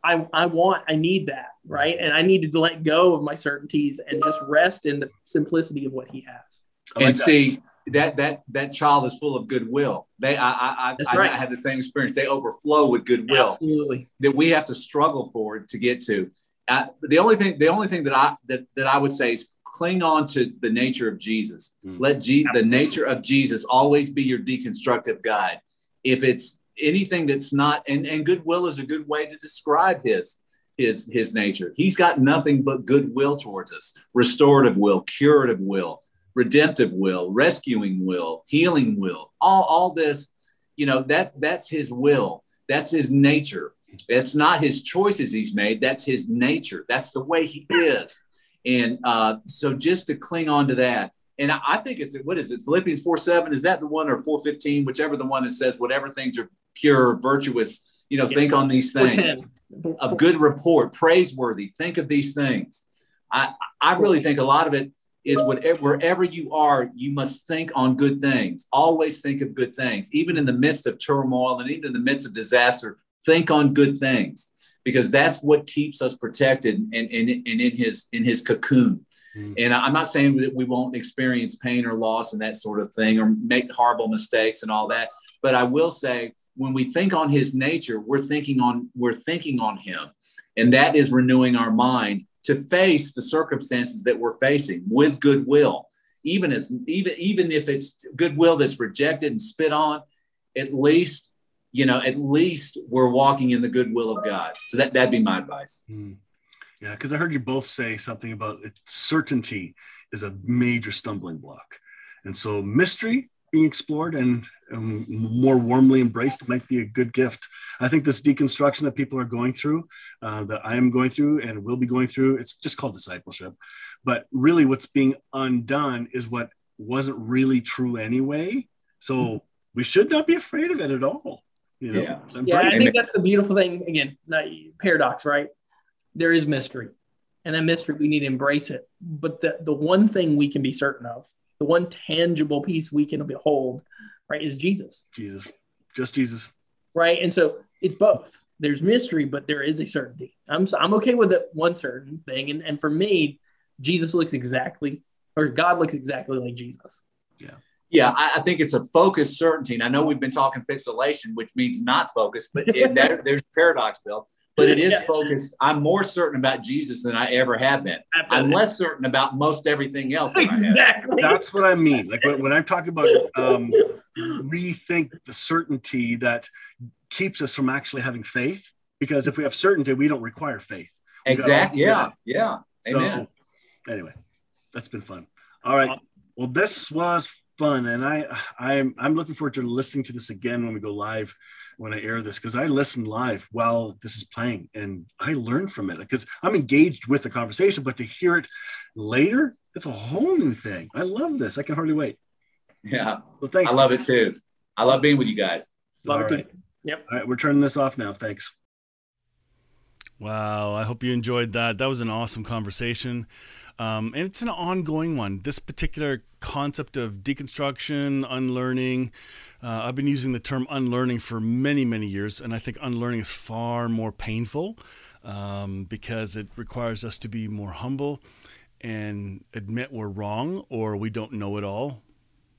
I, I want I need that right and I need to let go of my certainties and just rest in the simplicity of what he has and like see that. that that child is full of goodwill. They, I, I, I, right. I had the same experience. They overflow with goodwill. Absolutely. That we have to struggle for to get to. Uh, the only thing, the only thing that I that that I would say is cling on to the nature of Jesus. Mm. Let G, the nature of Jesus always be your deconstructive guide. If it's anything that's not, and, and goodwill is a good way to describe his his his nature. He's got nothing but goodwill towards us, restorative will, curative will redemptive will, rescuing will, healing will, all, all this, you know, that that's his will. That's his nature. It's not his choices he's made. That's his nature. That's the way he is. And uh, so just to cling on to that. And I, I think it's, what is it? Philippians 4 7, is that the one or 415, whichever the one that says, whatever things are pure, virtuous, you know, yeah. think on these things [LAUGHS] of good report, praiseworthy. Think of these things. I, I really think a lot of it is whatever, wherever you are, you must think on good things. Always think of good things, even in the midst of turmoil and even in the midst of disaster. Think on good things because that's what keeps us protected and, and, and in his in his cocoon. Mm. And I'm not saying that we won't experience pain or loss and that sort of thing or make horrible mistakes and all that. But I will say when we think on his nature, we're thinking on we're thinking on him. And that is renewing our mind to face the circumstances that we're facing with goodwill even as even even if it's goodwill that's rejected and spit on at least you know at least we're walking in the goodwill of god so that that'd be my advice mm. yeah because i heard you both say something about it. certainty is a major stumbling block and so mystery being explored and um, more warmly embraced might be a good gift. I think this deconstruction that people are going through, uh, that I am going through and will be going through, it's just called discipleship. But really, what's being undone is what wasn't really true anyway. So mm-hmm. we should not be afraid of it at all. You know? Yeah, yeah. I think that's the beautiful thing. Again, paradox, right? There is mystery, and that mystery we need to embrace it. But the the one thing we can be certain of the one tangible piece we can behold, right, is Jesus. Jesus, just Jesus. Right. And so it's both. There's mystery, but there is a certainty. I'm, I'm okay with it, one certain thing. And, and for me, Jesus looks exactly, or God looks exactly like Jesus. Yeah. Yeah, I, I think it's a focused certainty. And I know we've been talking pixelation, which means not focused, but it, [LAUGHS] that, there's paradox, Bill but it [LAUGHS] is yeah. focused. I'm more certain about Jesus than I ever have been. I'm less certain about most everything else. exactly. That's what I mean. Like when, when I'm talking about [LAUGHS] um, rethink the certainty that keeps us from actually having faith, because if we have certainty, we don't require faith. Exactly. Yeah. Yeah. Amen. So, anyway, that's been fun. All right. Well, this was fun, and I I'm I'm looking forward to listening to this again when we go live when I air this because I listen live while this is playing and I learn from it because I'm engaged with the conversation, but to hear it later, it's a whole new thing. I love this. I can hardly wait. Yeah. Well, thanks. I love it too. I love being with you guys. Love All it right. too. Yep. All right. We're turning this off now. Thanks. Wow. I hope you enjoyed that. That was an awesome conversation. Um, and it's an ongoing one. This particular concept of deconstruction, unlearning, uh, I've been using the term unlearning for many, many years, and I think unlearning is far more painful um, because it requires us to be more humble and admit we're wrong or we don't know it all.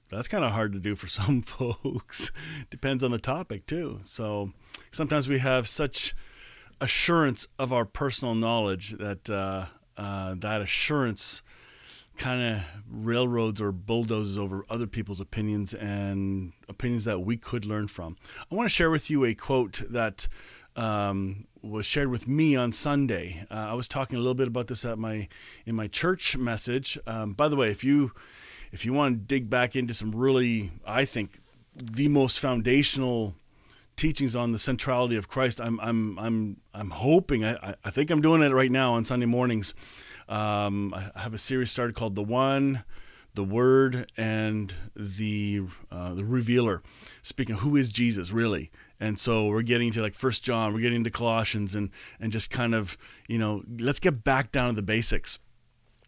That's kind of hard to do for [LAUGHS] some folks. Depends on the topic, too. So sometimes we have such assurance of our personal knowledge that uh, uh, that assurance kind of railroads or bulldozes over other people's opinions and opinions that we could learn from. I want to share with you a quote that um, was shared with me on Sunday. Uh, I was talking a little bit about this at my in my church message. Um, by the way, if you if you want to dig back into some really, I think, the most foundational teachings on the centrality of Christ. I'm I'm I'm I'm hoping I, I think I'm doing it right now on Sunday mornings. Um, I have a series started called The One, The Word, and the uh, the Revealer. Speaking, who is Jesus really? And so we're getting to like First John, we're getting into Colossians, and and just kind of you know let's get back down to the basics.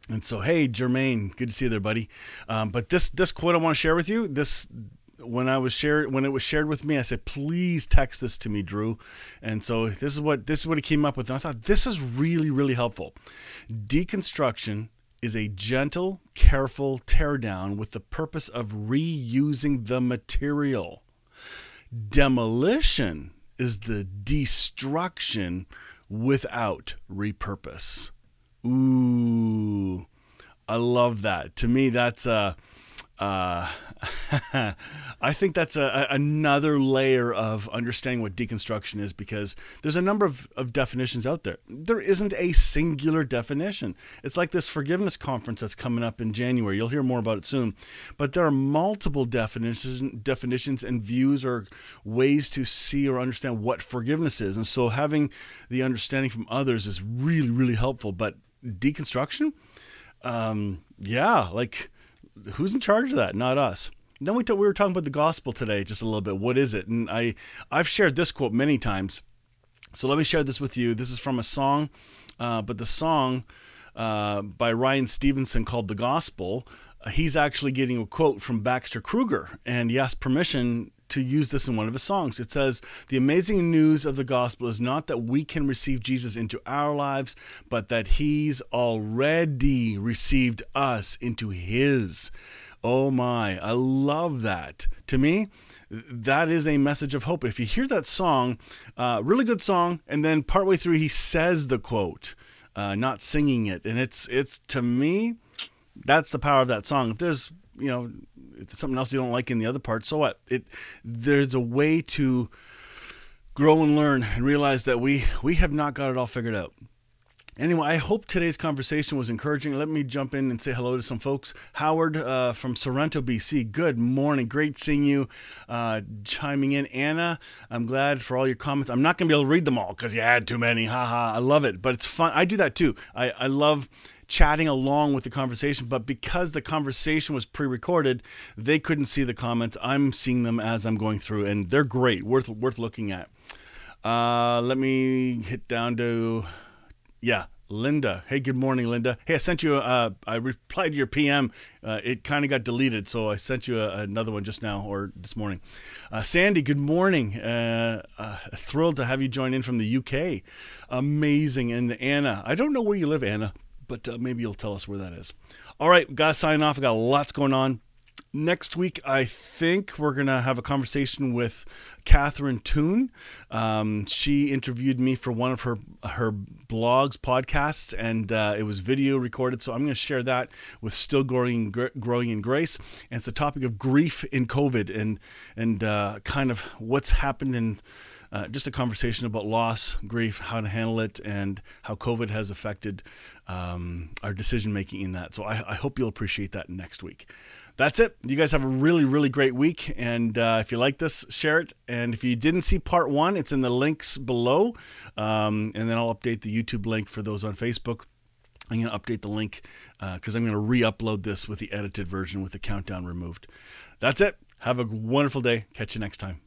And so, hey, Jermaine, good to see you there, buddy. Um, but this this quote I want to share with you, this when I was shared when it was shared with me, I said, "Please text this to me, Drew." And so this is what this is what he came up with. And I thought this is really really helpful. Deconstruction is a gentle, careful teardown with the purpose of reusing the material. Demolition is the destruction without repurpose. Ooh, I love that. To me, that's a. Uh, [LAUGHS] I think that's a, another layer of understanding what deconstruction is because there's a number of, of definitions out there. There isn't a singular definition. It's like this forgiveness conference that's coming up in January. You'll hear more about it soon. But there are multiple definitions, definitions and views or ways to see or understand what forgiveness is. And so having the understanding from others is really, really helpful. But deconstruction, um, yeah, like who's in charge of that? Not us. Then we, t- we were talking about the gospel today just a little bit. What is it? And I I've shared this quote many times. So let me share this with you. This is from a song, uh, but the song uh, by Ryan Stevenson called "The Gospel." Uh, he's actually getting a quote from Baxter Kruger, and he asked permission to use this in one of his songs. It says, The amazing news of the gospel is not that we can receive Jesus into our lives, but that he's already received us into his. Oh my, I love that. To me, that is a message of hope. If you hear that song, uh, really good song, and then partway through he says the quote, uh, not singing it, and it's it's to me, that's the power of that song. If there's you know something else you don't like in the other part, so what? It there's a way to grow and learn and realize that we we have not got it all figured out. Anyway, I hope today's conversation was encouraging. Let me jump in and say hello to some folks. Howard uh, from Sorrento, BC. Good morning. Great seeing you uh, chiming in. Anna, I'm glad for all your comments. I'm not going to be able to read them all because you had too many. Haha. I love it, but it's fun. I do that too. I, I love chatting along with the conversation, but because the conversation was pre-recorded, they couldn't see the comments. I'm seeing them as I'm going through, and they're great, worth worth looking at. Uh, let me hit down to yeah, Linda. Hey, good morning, Linda. Hey, I sent you. Uh, I replied to your PM. Uh, it kind of got deleted, so I sent you a, another one just now or this morning. Uh, Sandy, good morning. Uh, uh, thrilled to have you join in from the UK. Amazing. And Anna, I don't know where you live, Anna, but uh, maybe you'll tell us where that is. All right, gotta sign off. I got lots going on. Next week, I think we're gonna have a conversation with Catherine Toon. Um, she interviewed me for one of her her blogs, podcasts, and uh, it was video recorded. So I'm going to share that with Still Growing Growing in Grace. And it's the topic of grief in COVID and and uh, kind of what's happened in. Uh, just a conversation about loss, grief, how to handle it, and how COVID has affected um, our decision making in that. So I, I hope you'll appreciate that next week that's it. You guys have a really, really great week. And uh, if you like this, share it. And if you didn't see part one, it's in the links below. Um, and then I'll update the YouTube link for those on Facebook. I'm going to update the link because uh, I'm going to re upload this with the edited version with the countdown removed. That's it. Have a wonderful day. Catch you next time.